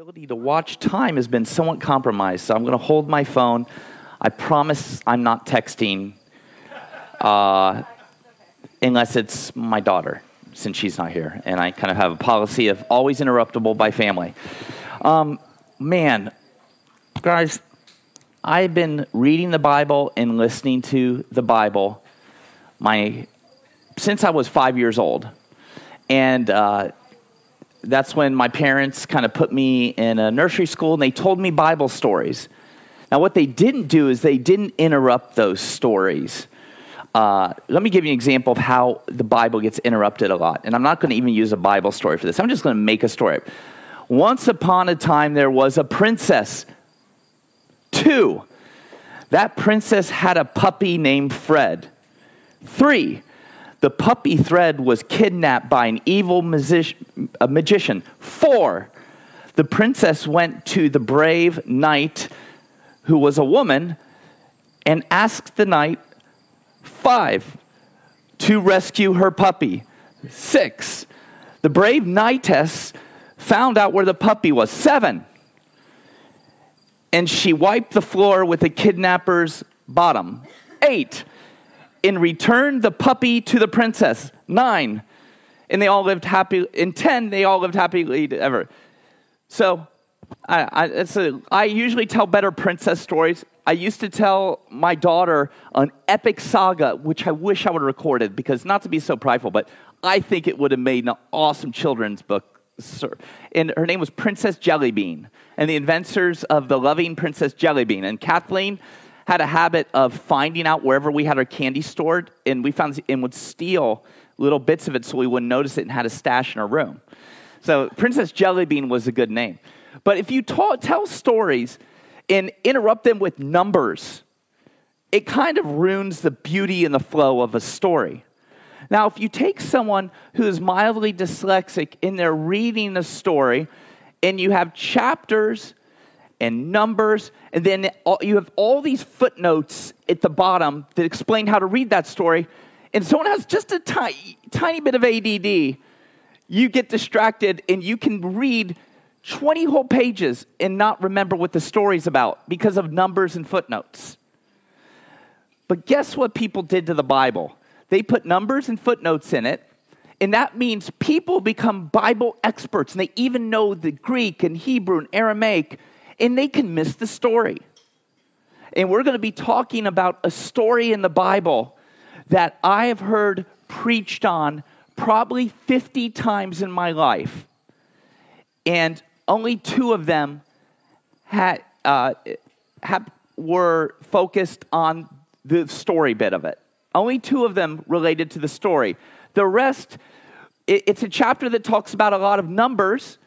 ability to watch time has been somewhat compromised, so I'm going to hold my phone. I promise I'm not texting uh, unless it's my daughter, since she's not here. And I kind of have a policy of always interruptible by family. Um, man, guys, I've been reading the Bible and listening to the Bible my since I was five years old, and uh, that's when my parents kind of put me in a nursery school and they told me Bible stories. Now, what they didn't do is they didn't interrupt those stories. Uh, let me give you an example of how the Bible gets interrupted a lot. And I'm not going to even use a Bible story for this, I'm just going to make a story. Once upon a time, there was a princess. Two, that princess had a puppy named Fred. Three, the puppy Fred was kidnapped by an evil magician. Four, the princess went to the brave knight, who was a woman, and asked the knight, five, to rescue her puppy. Six, the brave knightess found out where the puppy was. Seven, and she wiped the floor with the kidnapper's bottom. Eight, and returned the puppy to the princess. Nine. And they all lived happy. In ten, they all lived happily ever. So I, I, it's a, I usually tell better princess stories. I used to tell my daughter an epic saga, which I wish I would have recorded because not to be so prideful, but I think it would have made an awesome children's book. Sir. And her name was Princess Jellybean, and the inventors of the loving Princess Jellybean. And Kathleen had a habit of finding out wherever we had our candy stored, and we found and would steal little bits of it so we wouldn't notice it and had a stash in our room. So Princess Jellybean was a good name. But if you ta- tell stories and interrupt them with numbers, it kind of ruins the beauty and the flow of a story. Now, if you take someone who is mildly dyslexic and they're reading a story and you have chapters and numbers, and then you have all these footnotes at the bottom that explain how to read that story. And someone has just a tiny, tiny bit of ADD, you get distracted and you can read 20 whole pages and not remember what the story's about because of numbers and footnotes. But guess what people did to the Bible? They put numbers and footnotes in it, and that means people become Bible experts, and they even know the Greek and Hebrew and Aramaic and they can miss the story. And we're going to be talking about a story in the Bible that I have heard preached on probably 50 times in my life. And only two of them had, uh, have, were focused on the story bit of it. Only two of them related to the story. The rest, it, it's a chapter that talks about a lot of numbers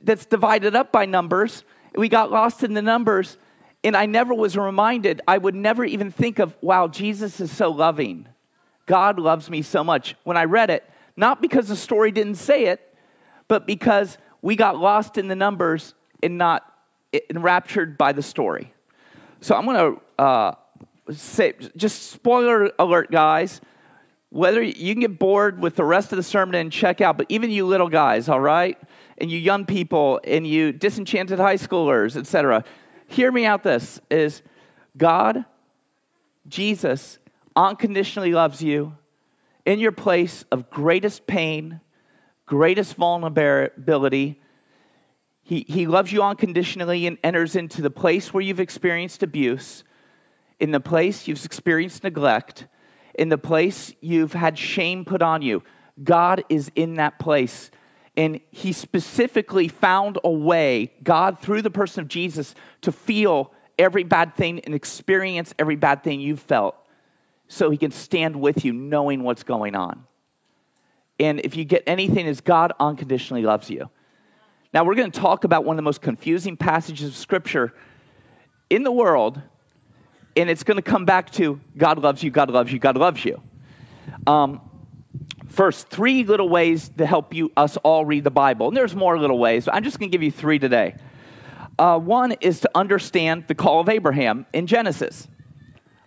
that's divided up by numbers we got lost in the numbers, and I never was reminded, I would never even think of, wow, Jesus is so loving. God loves me so much. When I read it, not because the story didn't say it, but because we got lost in the numbers and not enraptured by the story. So I'm going to uh, say, just spoiler alert, guys. Whether you can get bored with the rest of the sermon and check out, but even you little guys, all right? And you young people and you disenchanted high schoolers, etc. Hear me out this is God, Jesus, unconditionally loves you in your place of greatest pain, greatest vulnerability. He, he loves you unconditionally and enters into the place where you've experienced abuse, in the place you've experienced neglect, in the place you've had shame put on you. God is in that place and he specifically found a way, God, through the person of Jesus, to feel every bad thing and experience every bad thing you've felt so he can stand with you knowing what's going on. And if you get anything, is God unconditionally loves you. Now, we're going to talk about one of the most confusing passages of Scripture in the world, and it's going to come back to God loves you, God loves you, God loves you. Um, First, three little ways to help you us all read the Bible. And there's more little ways, but I'm just going to give you three today. Uh, one is to understand the call of Abraham in Genesis.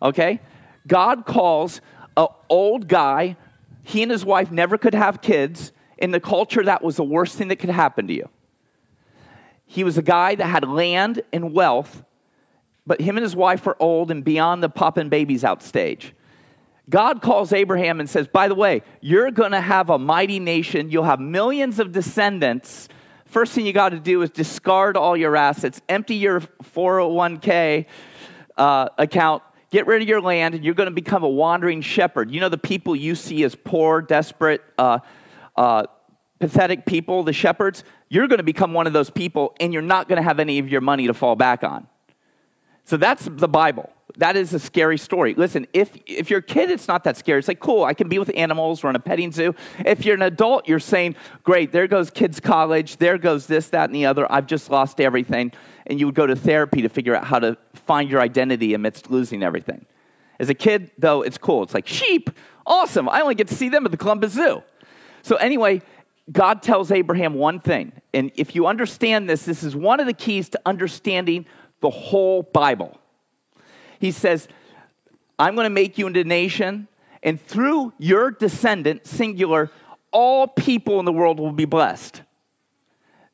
Okay? God calls an old guy, he and his wife never could have kids. In the culture, that was the worst thing that could happen to you. He was a guy that had land and wealth, but him and his wife were old and beyond the popping babies out stage. God calls Abraham and says, By the way, you're going to have a mighty nation. You'll have millions of descendants. First thing you got to do is discard all your assets, empty your 401k uh, account, get rid of your land, and you're going to become a wandering shepherd. You know, the people you see as poor, desperate, uh, uh, pathetic people, the shepherds, you're going to become one of those people, and you're not going to have any of your money to fall back on. So that's the Bible. That is a scary story. Listen, if, if you're a kid, it's not that scary. It's like, cool, I can be with animals, run a petting zoo. If you're an adult, you're saying, great, there goes kids' college, there goes this, that, and the other. I've just lost everything. And you would go to therapy to figure out how to find your identity amidst losing everything. As a kid, though, it's cool. It's like, sheep, awesome. I only get to see them at the Columbus Zoo. So, anyway, God tells Abraham one thing. And if you understand this, this is one of the keys to understanding the whole Bible. He says, I'm going to make you into a nation, and through your descendant, singular, all people in the world will be blessed.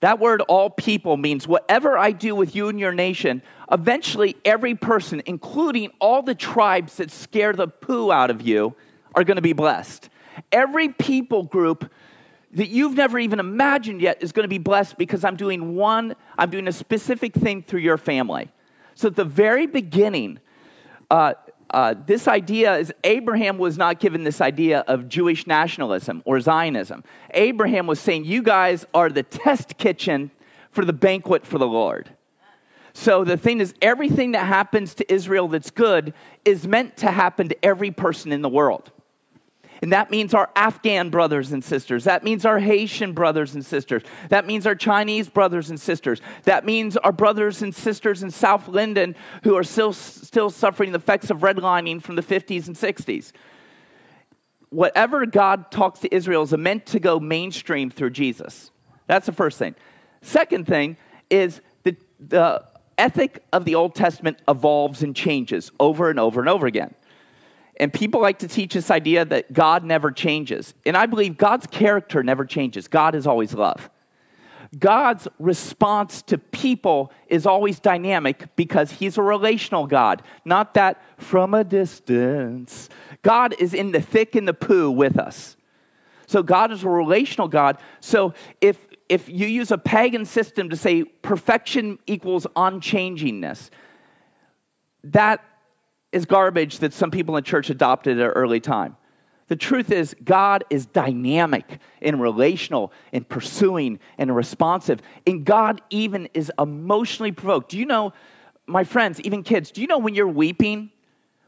That word, all people, means whatever I do with you and your nation, eventually every person, including all the tribes that scare the poo out of you, are going to be blessed. Every people group that you've never even imagined yet is going to be blessed because I'm doing one, I'm doing a specific thing through your family. So at the very beginning, uh, uh, this idea is Abraham was not given this idea of Jewish nationalism or Zionism. Abraham was saying, You guys are the test kitchen for the banquet for the Lord. So the thing is, everything that happens to Israel that's good is meant to happen to every person in the world. And that means our Afghan brothers and sisters. That means our Haitian brothers and sisters. That means our Chinese brothers and sisters. That means our brothers and sisters in South Linden who are still, still suffering the effects of redlining from the 50s and 60s. Whatever God talks to Israel is meant to go mainstream through Jesus. That's the first thing. Second thing is the, the ethic of the Old Testament evolves and changes over and over and over again. And people like to teach this idea that God never changes. And I believe God's character never changes. God is always love. God's response to people is always dynamic because he's a relational God, not that from a distance. God is in the thick and the poo with us. So God is a relational God. So if if you use a pagan system to say perfection equals unchangingness, that is garbage that some people in church adopted at an early time. The truth is, God is dynamic and relational and pursuing and responsive. And God even is emotionally provoked. Do you know, my friends, even kids, do you know when you're weeping,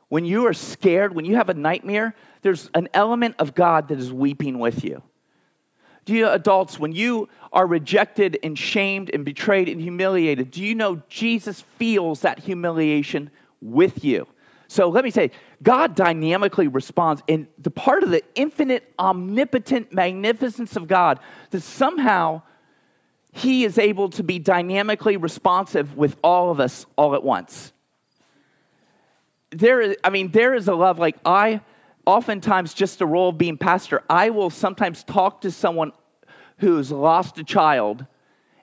when you are scared, when you have a nightmare, there's an element of God that is weeping with you? Do you adults, when you are rejected and shamed and betrayed and humiliated, do you know Jesus feels that humiliation with you? So let me say, God dynamically responds, and the part of the infinite, omnipotent magnificence of God that somehow He is able to be dynamically responsive with all of us all at once. There is, I mean, there is a love like I, oftentimes, just the role of being pastor, I will sometimes talk to someone who's lost a child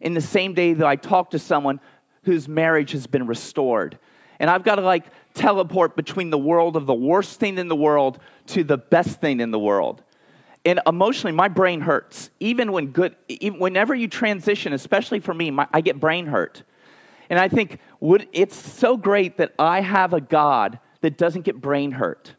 in the same day that I talk to someone whose marriage has been restored. And I've got to like teleport between the world of the worst thing in the world to the best thing in the world. And emotionally, my brain hurts. Even when good, even whenever you transition, especially for me, my, I get brain hurt. And I think would, it's so great that I have a God that doesn't get brain hurt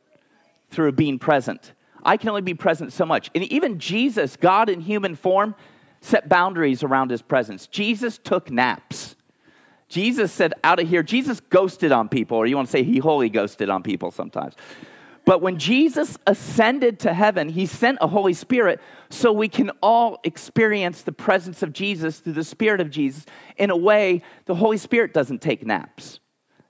through being present. I can only be present so much. And even Jesus, God in human form, set boundaries around his presence. Jesus took naps. Jesus said, out of here, Jesus ghosted on people, or you want to say he holy ghosted on people sometimes. But when Jesus ascended to heaven, he sent a Holy Spirit so we can all experience the presence of Jesus through the Spirit of Jesus. In a way, the Holy Spirit doesn't take naps,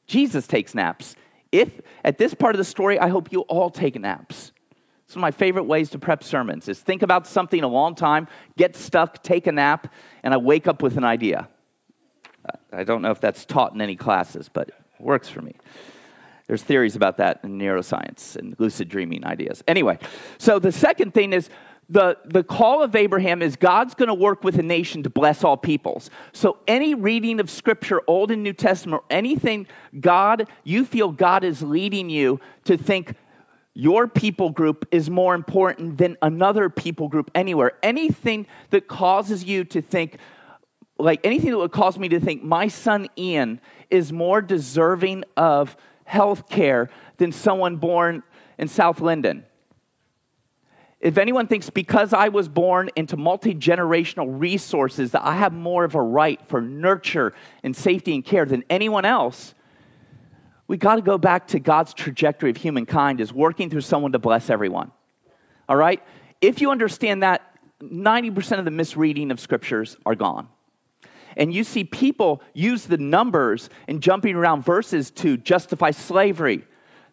Jesus takes naps. If at this part of the story, I hope you all take naps. Some of my favorite ways to prep sermons is think about something a long time, get stuck, take a nap, and I wake up with an idea. I don't know if that's taught in any classes, but it works for me. There's theories about that in neuroscience and lucid dreaming ideas. Anyway, so the second thing is the, the call of Abraham is God's going to work with a nation to bless all peoples. So, any reading of Scripture, Old and New Testament, or anything God, you feel God is leading you to think your people group is more important than another people group anywhere. Anything that causes you to think, like anything that would cause me to think my son Ian is more deserving of health care than someone born in South Linden if anyone thinks because I was born into multi generational resources that I have more of a right for nurture and safety and care than anyone else, we got to go back to God's trajectory of humankind is working through someone to bless everyone. All right? If you understand that, 90% of the misreading of scriptures are gone. And you see people use the numbers and jumping around verses to justify slavery,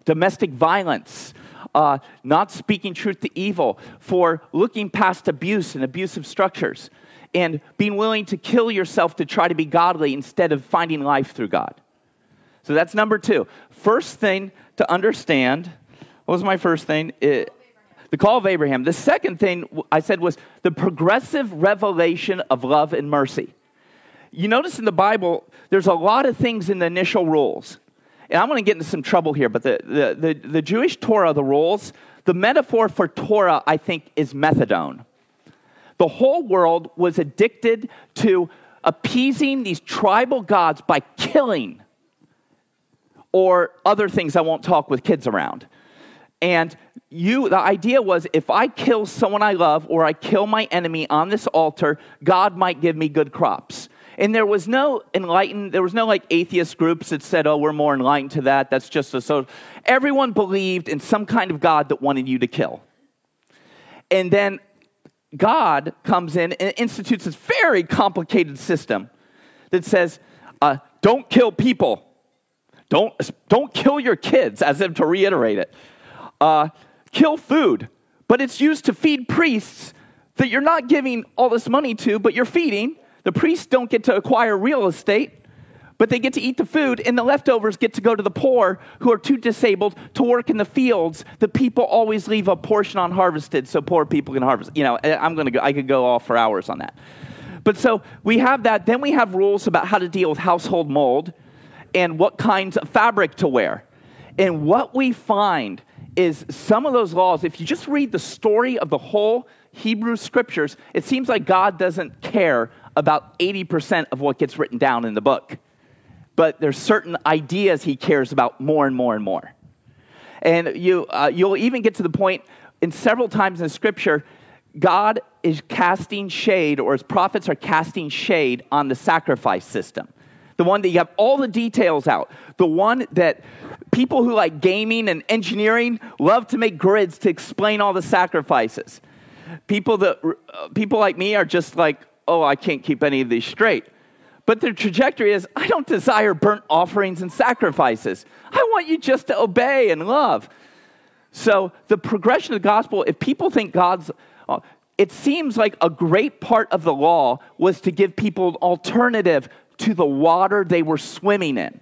domestic violence, uh, not speaking truth to evil, for looking past abuse and abusive structures, and being willing to kill yourself to try to be godly instead of finding life through God. So that's number two. First thing to understand, what was my first thing? It, the call of Abraham. The second thing I said was the progressive revelation of love and mercy. You notice in the Bible, there's a lot of things in the initial rules and I'm going to get into some trouble here, but the, the, the, the Jewish Torah, the rules, the metaphor for Torah, I think, is methadone. The whole world was addicted to appeasing these tribal gods by killing or other things I won't talk with kids around. And you, the idea was if I kill someone I love or I kill my enemy on this altar, God might give me good crops. And there was no enlightened, there was no like atheist groups that said, oh, we're more enlightened to that. That's just a so. Everyone believed in some kind of God that wanted you to kill. And then God comes in and institutes this very complicated system that says, uh, don't kill people. Don't, don't kill your kids, as if to reiterate it. Uh, kill food, but it's used to feed priests that you're not giving all this money to, but you're feeding the priests don't get to acquire real estate, but they get to eat the food, and the leftovers get to go to the poor who are too disabled to work in the fields. The people always leave a portion unharvested so poor people can harvest. You know, I'm going to go, I could go off for hours on that. But so we have that. Then we have rules about how to deal with household mold and what kinds of fabric to wear. And what we find is some of those laws, if you just read the story of the whole Hebrew scriptures, it seems like God doesn't care about 80% of what gets written down in the book. But there's certain ideas he cares about more and more and more. And you, uh, you'll even get to the point in several times in Scripture, God is casting shade, or his prophets are casting shade on the sacrifice system. The one that you have all the details out. The one that people who like gaming and engineering love to make grids to explain all the sacrifices. People that uh, people like me are just like, oh, I can't keep any of these straight. But the trajectory is I don't desire burnt offerings and sacrifices. I want you just to obey and love. So, the progression of the gospel, if people think God's, uh, it seems like a great part of the law was to give people an alternative to the water they were swimming in.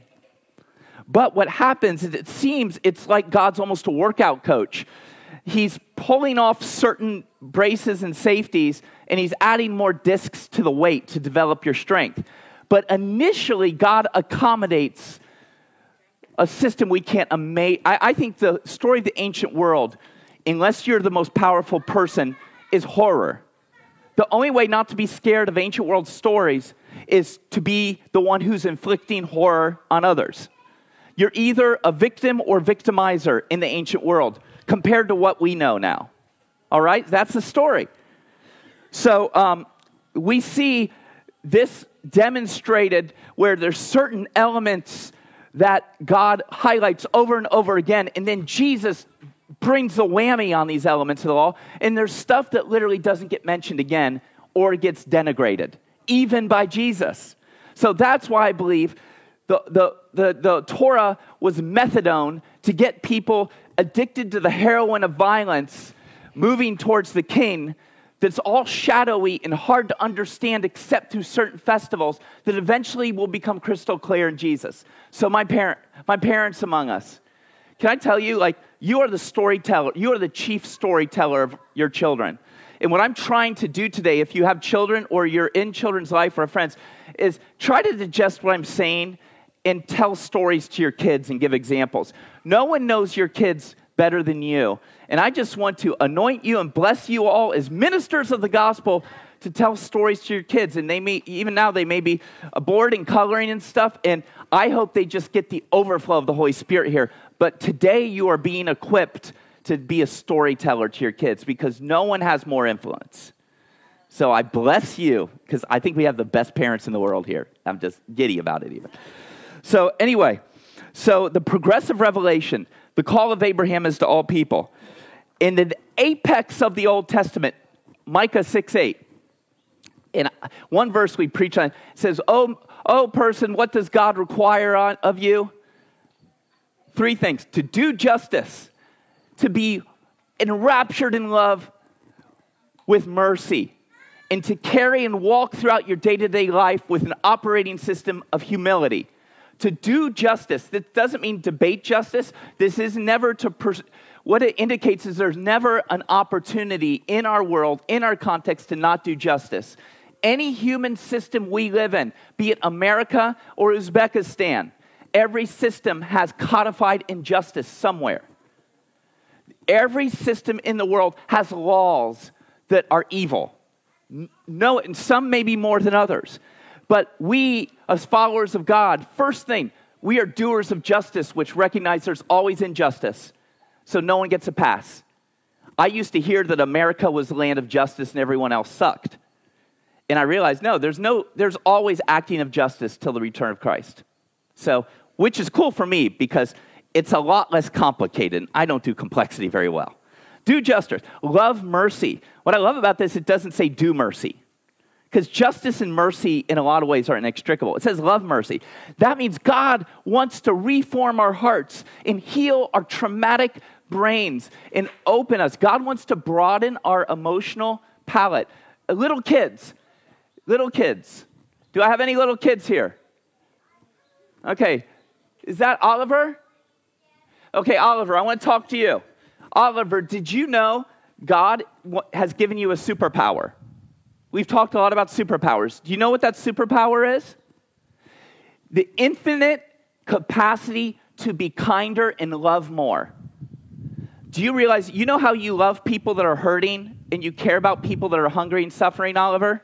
But what happens is it seems it's like God's almost a workout coach. He's pulling off certain braces and safeties and he's adding more discs to the weight to develop your strength. But initially, God accommodates a system we can't ama- I, I think the story of the ancient world, unless you're the most powerful person, is horror. The only way not to be scared of ancient world stories is to be the one who's inflicting horror on others. You're either a victim or victimizer in the ancient world compared to what we know now. All right? That's the story. So um, we see this demonstrated where there's certain elements that God highlights over and over again, and then Jesus brings the whammy on these elements of the law, and there's stuff that literally doesn't get mentioned again or gets denigrated, even by Jesus. So that's why I believe the, the, the, the Torah was methadone to get people addicted to the heroin of violence, moving towards the king that's all shadowy and hard to understand except through certain festivals that eventually will become crystal clear in Jesus. So my parent, my parents among us, can I tell you, like, you are the storyteller, you are the chief storyteller of your children. And what I'm trying to do today, if you have children or you're in children's life or friends, is try to digest what I'm saying and tell stories to your kids and give examples. No one knows your kids better than you. And I just want to anoint you and bless you all as ministers of the gospel to tell stories to your kids. And they may, even now, they may be bored and coloring and stuff. And I hope they just get the overflow of the Holy Spirit here. But today, you are being equipped to be a storyteller to your kids because no one has more influence. So I bless you because I think we have the best parents in the world here. I'm just giddy about it, even. So, anyway, so the progressive revelation, the call of Abraham is to all people. In the apex of the Old Testament, Micah 6 8, in one verse we preach on says, Oh, oh person, what does God require on, of you? Three things to do justice, to be enraptured in love with mercy, and to carry and walk throughout your day to day life with an operating system of humility. To do justice, that doesn't mean debate justice. This is never to, pers- what it indicates is there's never an opportunity in our world, in our context, to not do justice. Any human system we live in, be it America or Uzbekistan, every system has codified injustice somewhere. Every system in the world has laws that are evil. No, and some may be more than others. But we, as followers of God, first thing, we are doers of justice, which recognize there's always injustice. So no one gets a pass. I used to hear that America was the land of justice and everyone else sucked. And I realized, no, there's no, there's always acting of justice till the return of Christ. So, which is cool for me because it's a lot less complicated. I don't do complexity very well. Do justice, love mercy. What I love about this, it doesn't say do mercy. Because justice and mercy, in a lot of ways, are inextricable. It says love mercy. That means God wants to reform our hearts and heal our traumatic brains and open us. God wants to broaden our emotional palate. Uh, little kids, little kids. Do I have any little kids here? Okay. Is that Oliver? Okay, Oliver, I want to talk to you. Oliver, did you know God has given you a superpower? We've talked a lot about superpowers. Do you know what that superpower is? The infinite capacity to be kinder and love more. Do you realize, you know how you love people that are hurting and you care about people that are hungry and suffering, Oliver?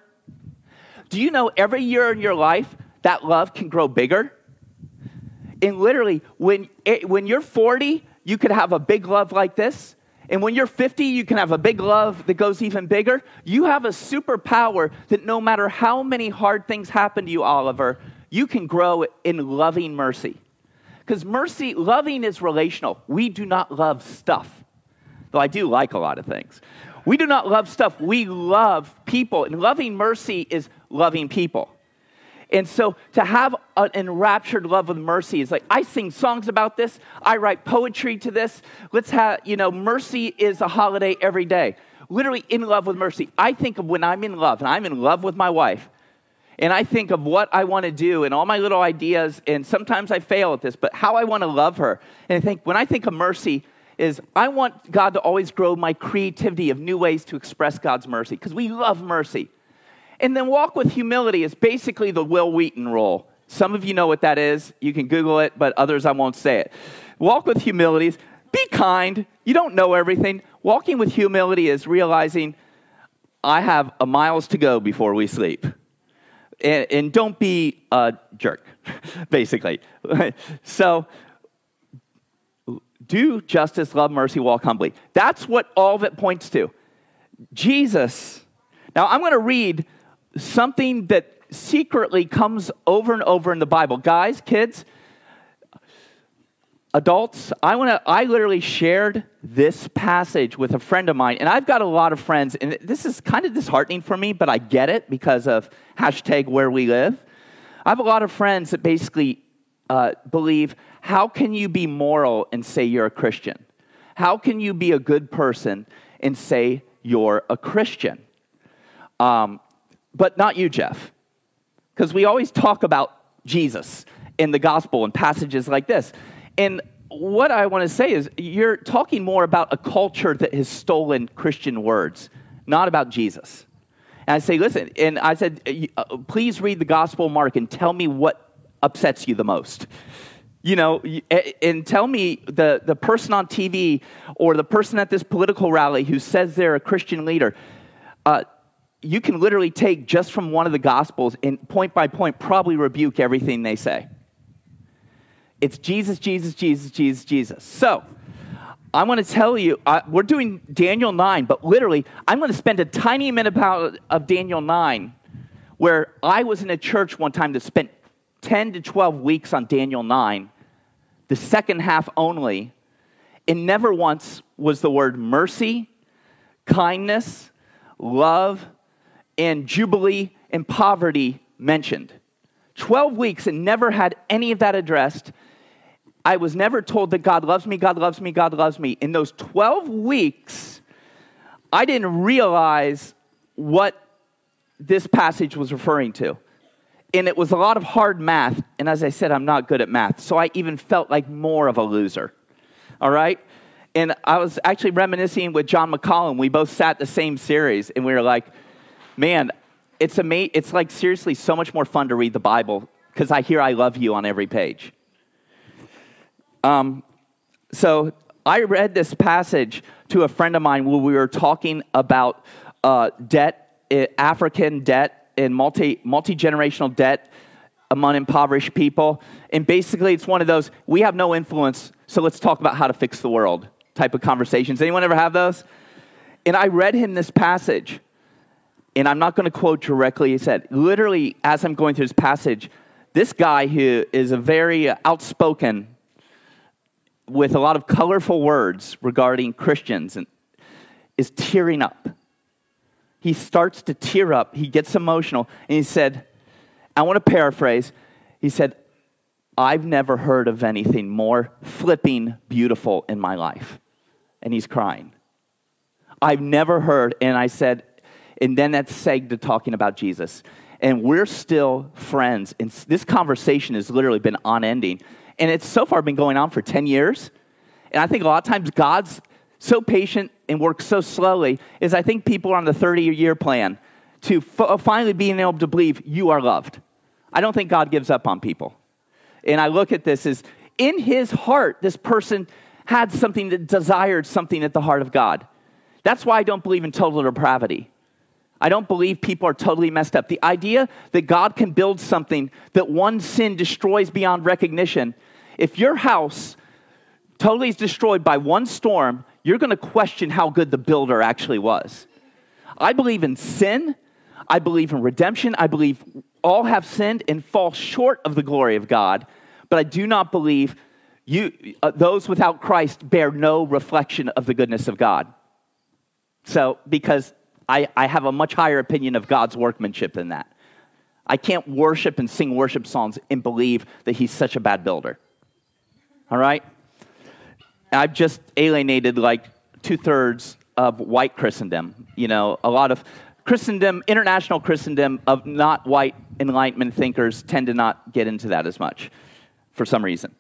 Do you know every year in your life that love can grow bigger? And literally, when, it, when you're 40, you could have a big love like this. And when you're 50, you can have a big love that goes even bigger. You have a superpower that no matter how many hard things happen to you, Oliver, you can grow in loving mercy. Because mercy, loving is relational. We do not love stuff, though I do like a lot of things. We do not love stuff, we love people. And loving mercy is loving people. And so to have an enraptured love of mercy is like, I sing songs about this, I write poetry to this. Let's have, you know, mercy is a holiday every day. Literally in love with mercy. I think of when I'm in love, and I'm in love with my wife, and I think of what I want to do and all my little ideas, and sometimes I fail at this, but how I want to love her. And I think, when I think of mercy, is I want God to always grow my creativity of new ways to express God's mercy, because we love mercy. And then walk with humility is basically the Wil Wheaton rule. Some of you know what that is. You can Google it, but others I won't say it. Walk with humility is be kind. You don't know everything. Walking with humility is realizing I have a miles to go before we sleep. And, and don't be a jerk, basically. so, do justice, love mercy, walk humbly. That's what all of it points to. Jesus. Now, I'm going to read something that secretly comes over and over in the Bible. Guys, kids, adults, I want to I literally shared this passage with a friend of mine and I've got a lot of friends and this is kind of disheartening for me, but I get it because of hashtag where we live. I have a lot of friends that basically uh, believe how can you be moral and say you're a Christian? How can you be a good person and say you're a Christian? Um, but not you, Jeff. Because we always talk about Jesus in the gospel and passages like this. And what I want to say is, you're talking more about a culture that has stolen Christian words, not about Jesus. And I say, listen, and I said, uh, please read the Gospel Mark and tell me what upsets you the most. You know, and tell me the, the person on TV or the person at this political rally who says they're a Christian leader. Uh, you can literally take just from one of the Gospels and point by point probably rebuke everything they say. It's Jesus, Jesus, Jesus, Jesus, Jesus. So, I want to tell you, we're doing Daniel 9, but literally, I'm going to spend a tiny minute about, of Daniel 9 where I was in a church one time that spent 10 to 12 weeks on Daniel 9, the second half only, and never once was the word mercy, kindness, love, and jubilee and poverty mentioned. 12 weeks and never had any of that addressed. I was never told that God loves me, God loves me, God loves me. In those 12 weeks, I didn't realize what this passage was referring to. And it was a lot of hard math. And as I said, I'm not good at math. So I even felt like more of a loser. All right? And I was actually reminiscing with John McCollum. We both sat the same series, and we were like, man, it's, ama- it's like seriously so much more fun to read the Bible because I hear I love you on every page. Um, so I read this passage to a friend of mine where we were talking about uh, debt, eh, African debt, and multi multi generational debt among impoverished people. And basically, it's one of those we have no influence, so let's talk about how to fix the world type of conversations. Anyone ever have those? And I read him this passage, and I'm not going to quote directly. He said, literally, as I'm going through this passage, this guy who is a very uh, outspoken with a lot of colorful words regarding Christians and is tearing up. He starts to tear up. He gets emotional. And he said, I want to paraphrase. He said, I've never heard of anything more flipping beautiful in my life. And he's crying. I've never heard, and I said, and then that segged to talking about Jesus. And we're still friends. And this conversation has literally been unending. And it's so far been going on for 10 years. And I think a lot of times God's so patient and works so slowly is I think people are on the 30 year plan to f- uh, finally being able to believe you are loved. I don't think God gives up on people. And I look at this as in his heart, this person had something that desired something at the heart of God. That's why I don't believe in total depravity. I don't believe people are totally messed up. The idea that God can build something that one sin destroys beyond recognition if your house totally is destroyed by one storm, you're going to question how good the builder actually was. I believe in sin. I believe in redemption. I believe all have sinned and fall short of the glory of God. But I do not believe you, uh, those without Christ bear no reflection of the goodness of God. So, because I, I have a much higher opinion of God's workmanship than that. I can't worship and sing worship songs and believe that He's such a bad builder. All right? I've just alienated like two thirds of white Christendom. You know, a lot of Christendom, international Christendom of not white Enlightenment thinkers tend to not get into that as much for some reason.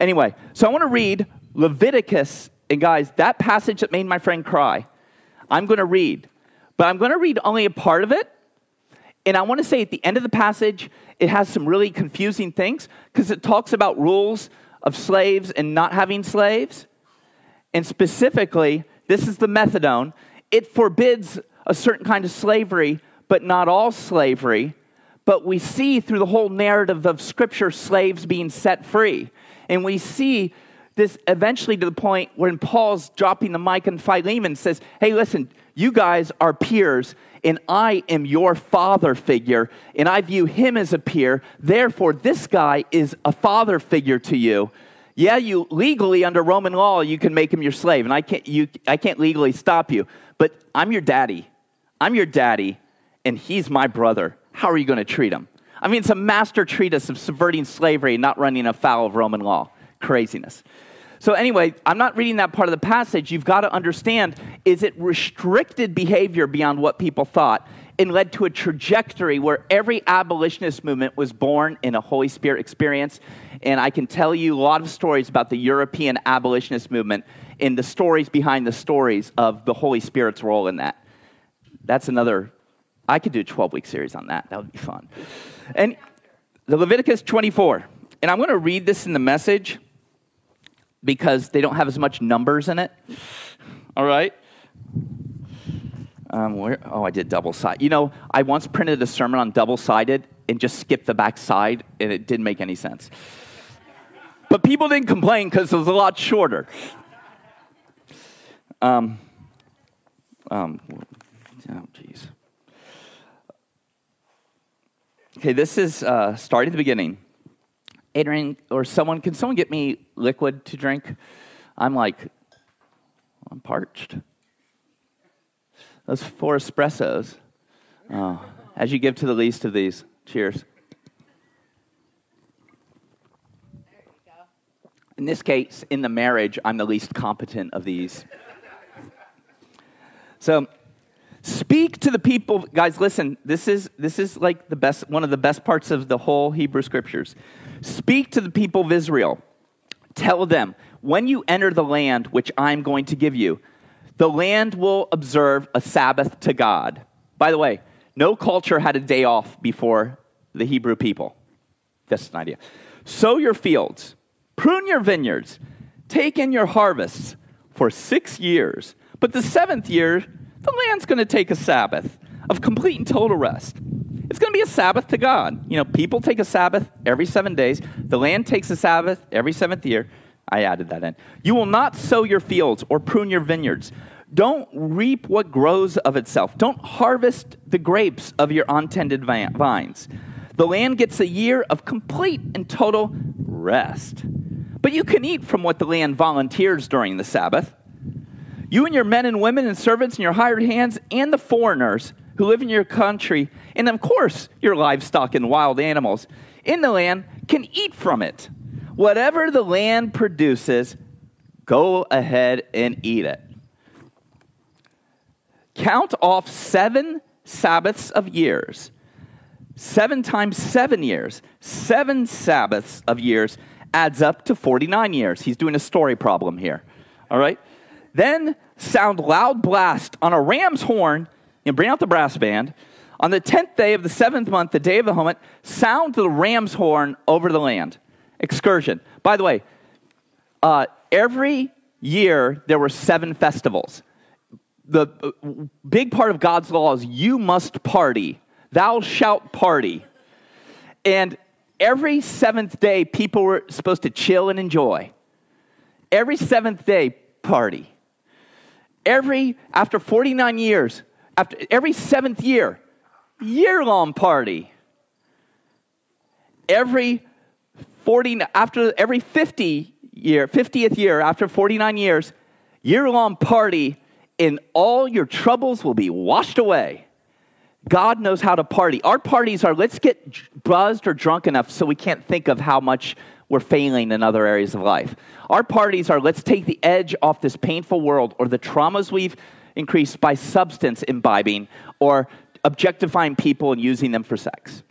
Anyway, so I want to read Leviticus, and guys, that passage that made my friend cry, I'm going to read. But I'm going to read only a part of it. And I want to say at the end of the passage, it has some really confusing things because it talks about rules of slaves and not having slaves. And specifically, this is the methadone. It forbids a certain kind of slavery, but not all slavery. But we see through the whole narrative of Scripture slaves being set free. And we see this eventually to the point when Paul's dropping the mic and Philemon says, Hey, listen, you guys are peers, and I am your father figure, and I view him as a peer. Therefore, this guy is a father figure to you. Yeah, you legally under Roman law you can make him your slave, and I can't, you, I can't legally stop you. But I'm your daddy. I'm your daddy, and he's my brother. How are you going to treat him? I mean, it's a master treatise of subverting slavery and not running afoul of Roman law. Craziness. So, anyway, I'm not reading that part of the passage. You've got to understand is it restricted behavior beyond what people thought and led to a trajectory where every abolitionist movement was born in a Holy Spirit experience. And I can tell you a lot of stories about the European abolitionist movement and the stories behind the stories of the Holy Spirit's role in that. That's another, I could do a 12 week series on that. That would be fun. And the Leviticus 24. And I'm going to read this in the message because they don't have as much numbers in it. All right? Um, where, oh, I did double sided. You know, I once printed a sermon on double sided and just skipped the back side, and it didn't make any sense. But people didn't complain because it was a lot shorter. Um, um, oh, jeez. Okay, this is uh, starting at the beginning. Adrian or someone, can someone get me liquid to drink? I'm like, I'm parched. Those four espressos. Oh, as you give to the least of these. Cheers. In this case, in the marriage, I'm the least competent of these. So, speak to the people, guys. Listen, this is this is like the best, one of the best parts of the whole Hebrew Scriptures. Speak to the people of Israel. Tell them when you enter the land which I'm going to give you, the land will observe a Sabbath to God. By the way, no culture had a day off before the Hebrew people. That's an idea. Sow your fields, prune your vineyards, take in your harvests for six years. But the seventh year, the land's going to take a Sabbath of complete and total rest. It's going to be a Sabbath to God. You know, people take a Sabbath every seven days. The land takes a Sabbath every seventh year. I added that in. You will not sow your fields or prune your vineyards. Don't reap what grows of itself. Don't harvest the grapes of your untended vines. The land gets a year of complete and total rest. But you can eat from what the land volunteers during the Sabbath. You and your men and women and servants and your hired hands and the foreigners who live in your country, and of course, your livestock and wild animals in the land can eat from it. Whatever the land produces, go ahead and eat it. Count off seven Sabbaths of years. Seven times seven years, seven Sabbaths of years adds up to 49 years. He's doing a story problem here. All right? Then sound loud blast on a ram's horn and bring out the brass band. On the tenth day of the seventh month, the day of the Atonement, sound the ram's horn over the land. Excursion. By the way, uh, every year there were seven festivals. The uh, big part of God's law is you must party. Thou shalt party. And every seventh day, people were supposed to chill and enjoy. Every seventh day, party. Every, after 49 years, after every seventh year, year long party. Every 40, after every 50 year, 50th year, after 49 years, year long party, and all your troubles will be washed away. God knows how to party. Our parties are let's get buzzed or drunk enough so we can't think of how much we're failing in other areas of life. Our parties are let's take the edge off this painful world or the traumas we've increased by substance imbibing or objectifying people and using them for sex.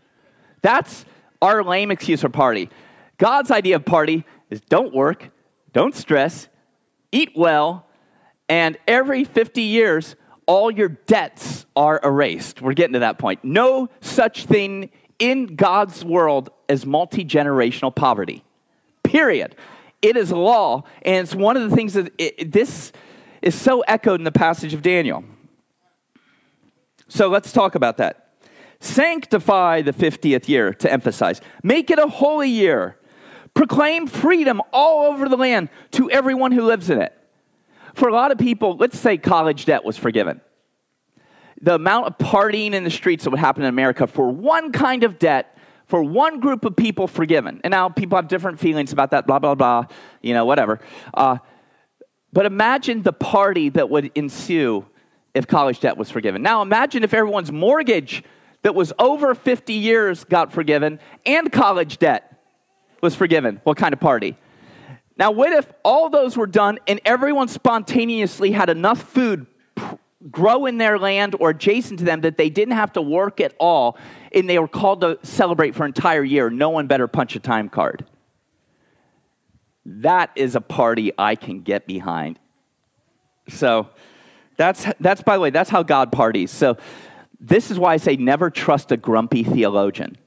That's our lame excuse for party. God's idea of party is don't work, don't stress, eat well, and every 50 years, all your debts are erased. We're getting to that point. No such thing in God's world as multi generational poverty. Period. It is law, and it's one of the things that it, this is so echoed in the passage of Daniel. So let's talk about that. Sanctify the 50th year to emphasize. Make it a holy year. Proclaim freedom all over the land to everyone who lives in it. For a lot of people, let's say college debt was forgiven. The amount of partying in the streets that would happen in America for one kind of debt, for one group of people forgiven. And now people have different feelings about that, blah, blah, blah, you know, whatever. Uh, but imagine the party that would ensue if college debt was forgiven. Now imagine if everyone's mortgage that was over 50 years got forgiven and college debt was forgiven. What kind of party? Now, what if all those were done and everyone spontaneously had enough food grow in their land or adjacent to them that they didn't have to work at all and they were called to celebrate for an entire year? No one better punch a time card. That is a party I can get behind. So, That's, that's, by the way, that's how God parties. So this is why I say never trust a grumpy theologian.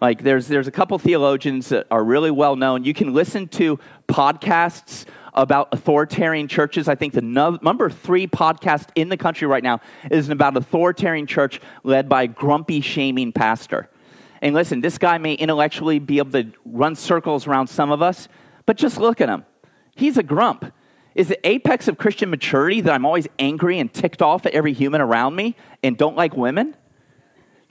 Like there's, there's a couple theologians that are really well known. You can listen to podcasts about authoritarian churches. I think the no, number three podcast in the country right now is about authoritarian church led by a grumpy, shaming pastor. And listen, this guy may intellectually be able to run circles around some of us, but just look at him. He's a grump. Is the apex of Christian maturity that I'm always angry and ticked off at every human around me and don't like women?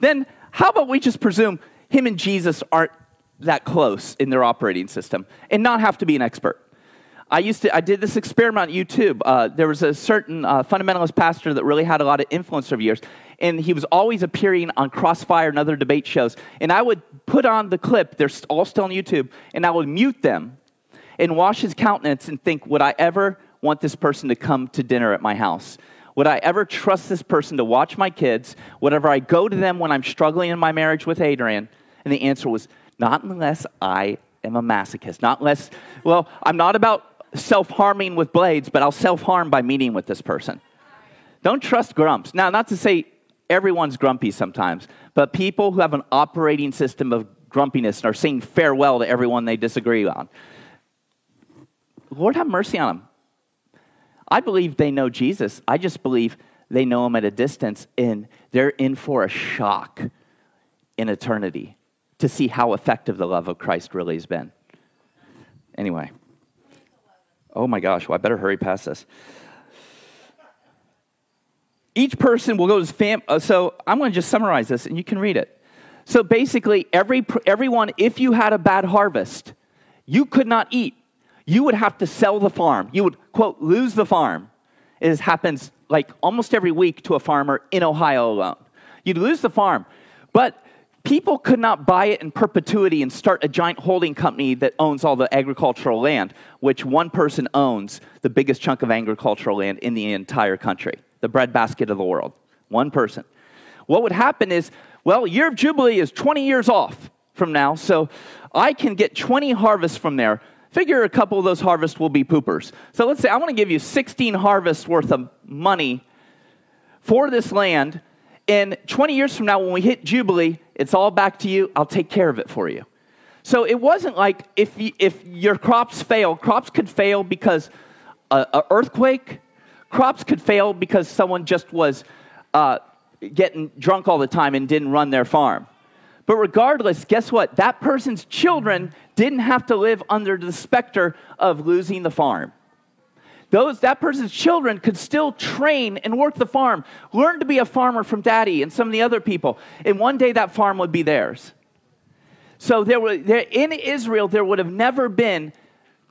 Then how about we just presume him and Jesus aren't that close in their operating system and not have to be an expert? I used to, I did this experiment on YouTube. Uh, there was a certain uh, fundamentalist pastor that really had a lot of influence over years, and he was always appearing on Crossfire and other debate shows. And I would put on the clip, they're all still on YouTube, and I would mute them and wash his countenance and think, would I ever want this person to come to dinner at my house? Would I ever trust this person to watch my kids? Whatever I go to them when I'm struggling in my marriage with Adrian? And the answer was, not unless I am a masochist. Not unless, well, I'm not about self harming with blades, but I'll self harm by meeting with this person. Don't trust grumps. Now, not to say everyone's grumpy sometimes, but people who have an operating system of grumpiness and are saying farewell to everyone they disagree on. Lord have mercy on them. I believe they know Jesus. I just believe they know him at a distance and they're in for a shock in eternity to see how effective the love of Christ really has been. Anyway. Oh my gosh, well, I better hurry past this. Each person will go to his fam. Uh, so I'm going to just summarize this and you can read it. So basically, every, everyone, if you had a bad harvest, you could not eat. You would have to sell the farm. You would, quote, lose the farm. It happens like almost every week to a farmer in Ohio alone. You'd lose the farm. But people could not buy it in perpetuity and start a giant holding company that owns all the agricultural land, which one person owns the biggest chunk of agricultural land in the entire country, the breadbasket of the world. One person. What would happen is, well, year of Jubilee is 20 years off from now, so I can get 20 harvests from there. Figure a couple of those harvests will be poopers. So let's say I want to give you 16 harvests worth of money for this land and 20 years from now, when we hit Jubilee, it's all back to you. I'll take care of it for you. So it wasn't like if, you, if your crops fail, crops could fail because an earthquake, crops could fail because someone just was uh, getting drunk all the time and didn't run their farm. But regardless, guess what? That person's children didn't have to live under the specter of losing the farm those, that person's children could still train and work the farm, learn to be a farmer from daddy and some of the other people. And one day that farm would be theirs. So there were, there, in Israel, there would have never been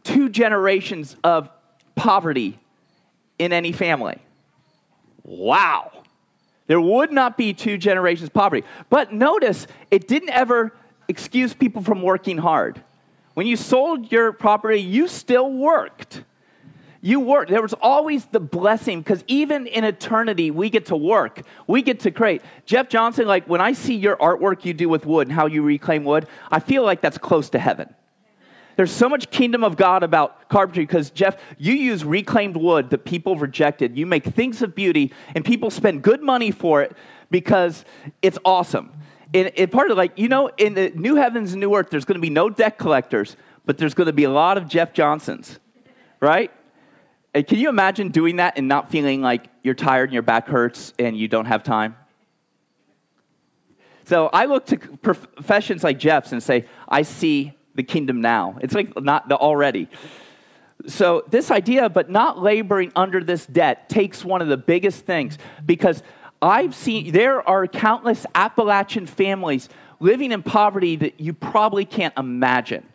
two generations of poverty in any family. Wow. There would not be two generations poverty. But notice, it didn't ever excuse people from working hard. When you sold your property, you still worked. You worked. There was always the blessing because even in eternity, we get to work. We get to create. Jeff Johnson, like when I see your artwork you do with wood and how you reclaim wood, I feel like that's close to heaven. There's so much kingdom of God about carpentry because, Jeff, you use reclaimed wood that people rejected. You make things of beauty, and people spend good money for it because it's awesome. And, and part of like, you know, in the new heavens and new earth, there's going to be no debt collectors, but there's going to be a lot of Jeff Johnsons, right? can you imagine doing that and not feeling like you're tired and your back hurts and you don't have time? So I look to professions like Jeff's and say, I see the kingdom now. It's like not the already. So this idea, but not laboring under this debt, takes one of the biggest things because I've seen there are countless Appalachian families living in poverty that you probably can't imagine.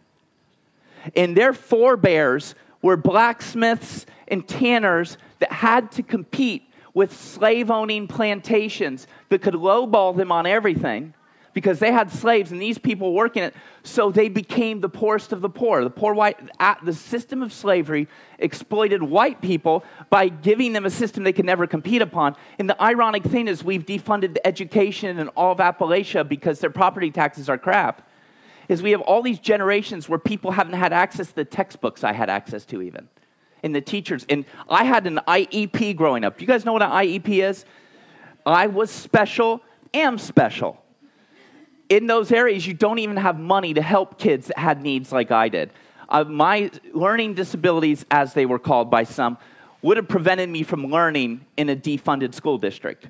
And their forebears were blacksmiths and tanners that had to compete with slave owning plantations that could lowball them on everything because they had slaves and these people working it. So they became the poorest of the poor. The poor white, the system of slavery exploited white people by giving them a system they could never compete upon. And the ironic thing is, we've defunded the education in all of Appalachia because their property taxes are crap. Is we have all these generations where people haven't had access to the textbooks I had access to, even and the teachers. And I had an IEP growing up. You guys know what an IEP is? I was special, am special. In those areas, you don't even have money to help kids that had needs like I did. Uh, my learning disabilities, as they were called by some, would have prevented me from learning in a defunded school district.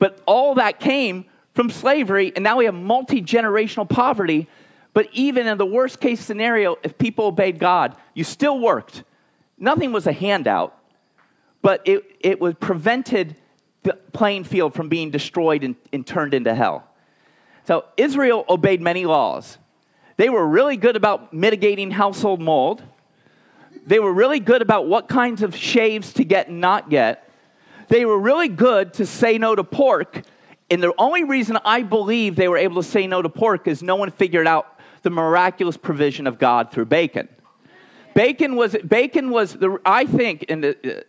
But all that came from slavery, and now we have multi generational poverty. But even in the worst case scenario, if people obeyed God, you still worked. Nothing was a handout, but it, it was prevented the playing field from being destroyed and, and turned into hell. So Israel obeyed many laws. They were really good about mitigating household mold. They were really good about what kinds of shaves to get and not get. They were really good to say no to pork. And the only reason I believe they were able to say no to pork is no one figured out the miraculous provision of God through bacon. Bacon was bacon was the I think and the,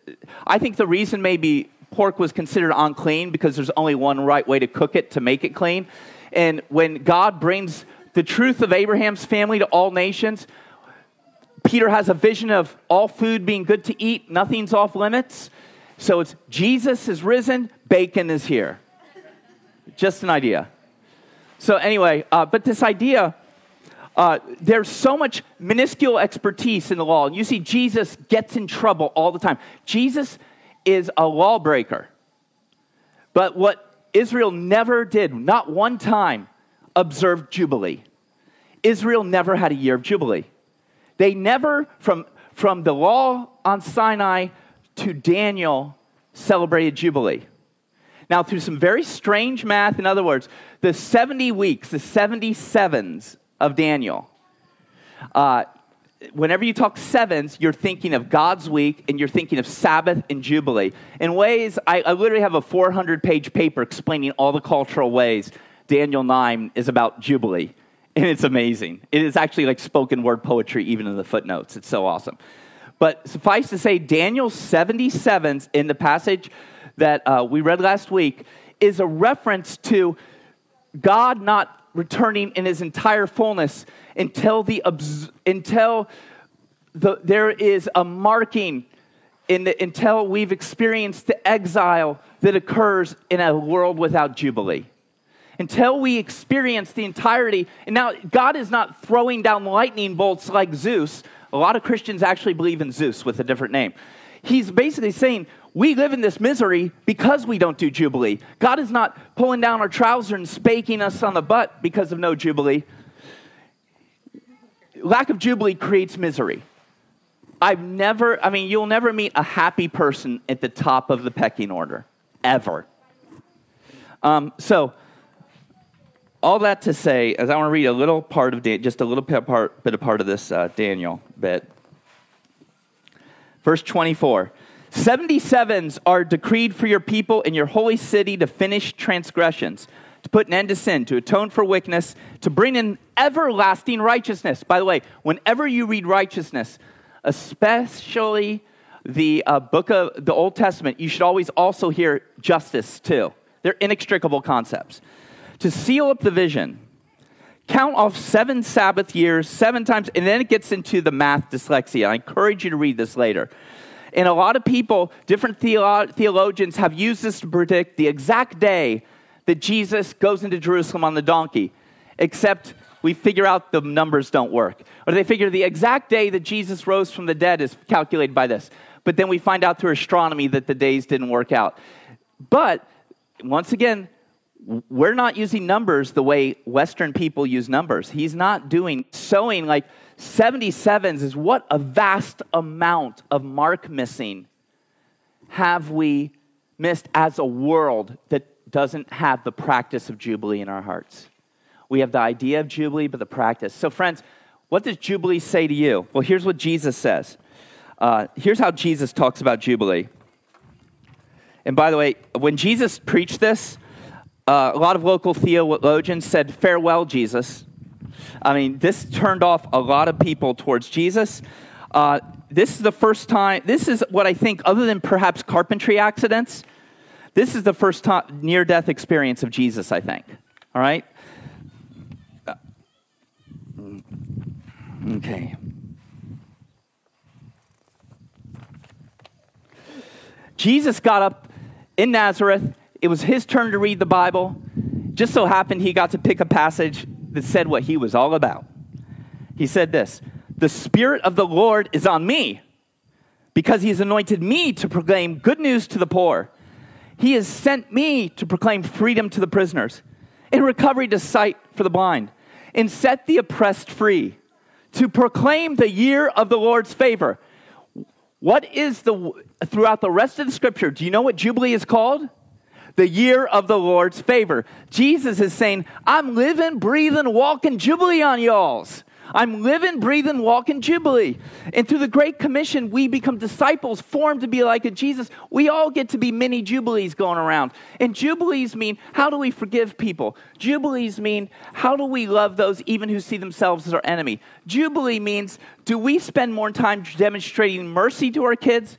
I think the reason maybe pork was considered unclean because there's only one right way to cook it to make it clean. And when God brings the truth of Abraham's family to all nations, Peter has a vision of all food being good to eat, nothing's off limits. So it's Jesus is risen, bacon is here. Just an idea. So, anyway, uh, but this idea, uh, there's so much minuscule expertise in the law. And you see, Jesus gets in trouble all the time. Jesus is a lawbreaker. But what Israel never did, not one time, observe Jubilee. Israel never had a year of Jubilee. They never, from, from the law on Sinai to Daniel, celebrated Jubilee. Now, through some very strange math, in other words, the 70 weeks, the 77s of Daniel, uh, whenever you talk sevens, you're thinking of God's week and you're thinking of Sabbath and Jubilee. In ways, I, I literally have a 400 page paper explaining all the cultural ways Daniel 9 is about Jubilee. And it's amazing. It is actually like spoken word poetry, even in the footnotes. It's so awesome. But suffice to say, Daniel 77s in the passage that uh, we read last week is a reference to God not returning in his entire fullness until, the, until the, there is a marking in the, until we've experienced the exile that occurs in a world without Jubilee until we experience the entirety. And now, God is not throwing down lightning bolts like Zeus. A lot of Christians actually believe in Zeus with a different name. He's basically saying, we live in this misery because we don't do Jubilee. God is not pulling down our trousers and spanking us on the butt because of no Jubilee. Lack of Jubilee creates misery. I've never, I mean, you'll never meet a happy person at the top of the pecking order, ever. Um, so, all that to say, as I want to read a little part of Dan- just a little bit, part, bit of part of this uh, Daniel bit. Verse 24. 77s are decreed for your people in your holy city to finish transgressions, to put an end to sin, to atone for wickedness, to bring in everlasting righteousness. By the way, whenever you read righteousness, especially the uh, book of the Old Testament, you should always also hear justice too. They're inextricable concepts to seal up the vision, count off seven Sabbath years, seven times, and then it gets into the math dyslexia. I encourage you to read this later. And a lot of people, different theolo- theologians, have used this to predict the exact day that Jesus goes into Jerusalem on the donkey, except we figure out the numbers don't work. Or they figure the exact day that Jesus rose from the dead is calculated by this. But then we find out through astronomy that the days didn't work out. But once again, we're not using numbers the way Western people use numbers. He's not doing sewing like 77s is what a vast amount of mark missing have we missed as a world that doesn't have the practice of Jubilee in our hearts. We have the idea of Jubilee, but the practice. So, friends, what does Jubilee say to you? Well, here's what Jesus says. Uh, here's how Jesus talks about Jubilee. And by the way, when Jesus preached this, uh, a lot of local theologians said, Farewell, Jesus. I mean, this turned off a lot of people towards Jesus. Uh, this is the first time, this is what I think, other than perhaps carpentry accidents, this is the first near death experience of Jesus, I think. All right? Uh, okay. Jesus got up in Nazareth. It was his turn to read the Bible. Just so happened he got to pick a passage that said what he was all about. He said this The Spirit of the Lord is on me because he has anointed me to proclaim good news to the poor. He has sent me to proclaim freedom to the prisoners and recovery to sight for the blind and set the oppressed free to proclaim the year of the Lord's favor. What is the, throughout the rest of the scripture, do you know what Jubilee is called? The year of the Lord's favor. Jesus is saying, I'm living, breathing, walking Jubilee on y'all's. I'm living, breathing, walking Jubilee. And through the Great Commission, we become disciples formed to be like a Jesus. We all get to be mini Jubilees going around. And Jubilees mean how do we forgive people? Jubilees mean how do we love those even who see themselves as our enemy? Jubilee means do we spend more time demonstrating mercy to our kids?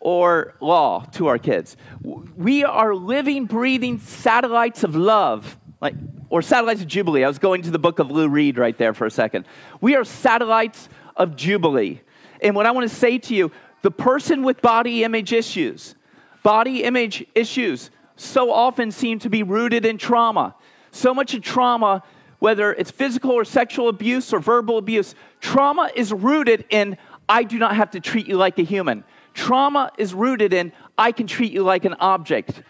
Or law to our kids. We are living, breathing satellites of love like or satellites of Jubilee. I was going to the book of Lou Reed right there for a second. We are satellites of Jubilee. And what I want to say to you, the person with body image issues, body image issues so often seem to be rooted in trauma. So much of trauma, whether it's physical or sexual abuse or verbal abuse, trauma is rooted in I do not have to treat you like a human. Trauma is rooted in I can treat you like an object.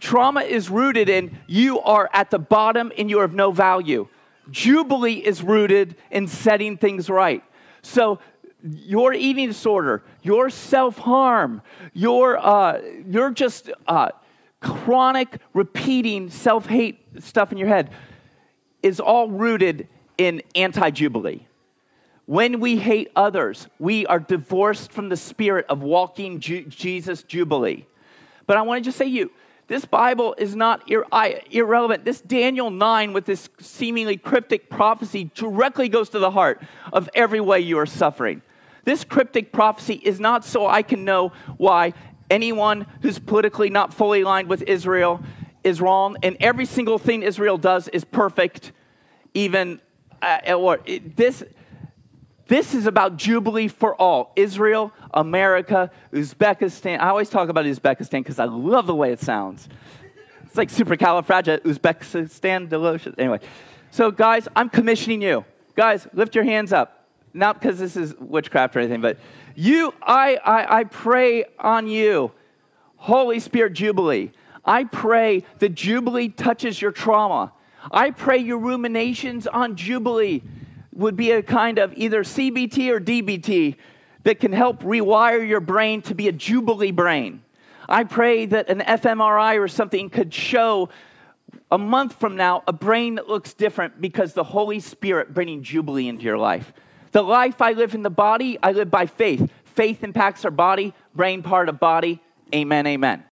Trauma is rooted in you are at the bottom and you are of no value. Jubilee is rooted in setting things right. So, your eating disorder, your self harm, your, uh, your just uh, chronic repeating self hate stuff in your head is all rooted in anti Jubilee. When we hate others, we are divorced from the spirit of walking Ju- Jesus Jubilee. But I want to just say you, this Bible is not ir- irrelevant. This Daniel 9, with this seemingly cryptic prophecy, directly goes to the heart of every way you are suffering. This cryptic prophecy is not so I can know why anyone who's politically not fully aligned with Israel is wrong, and every single thing Israel does is perfect, even uh, or it, this this is about Jubilee for all Israel, America, Uzbekistan. I always talk about Uzbekistan because I love the way it sounds. It's like supercalifragilisticexpialidocious. Uzbekistan delicious. Anyway, so guys, I'm commissioning you. Guys, lift your hands up. Not because this is witchcraft or anything, but you, I, I, I pray on you. Holy Spirit Jubilee. I pray the Jubilee touches your trauma. I pray your ruminations on Jubilee would be a kind of either CBT or DBT that can help rewire your brain to be a Jubilee brain. I pray that an fMRI or something could show a month from now a brain that looks different because the Holy Spirit bringing Jubilee into your life. The life I live in the body, I live by faith. Faith impacts our body, brain part of body. Amen, amen.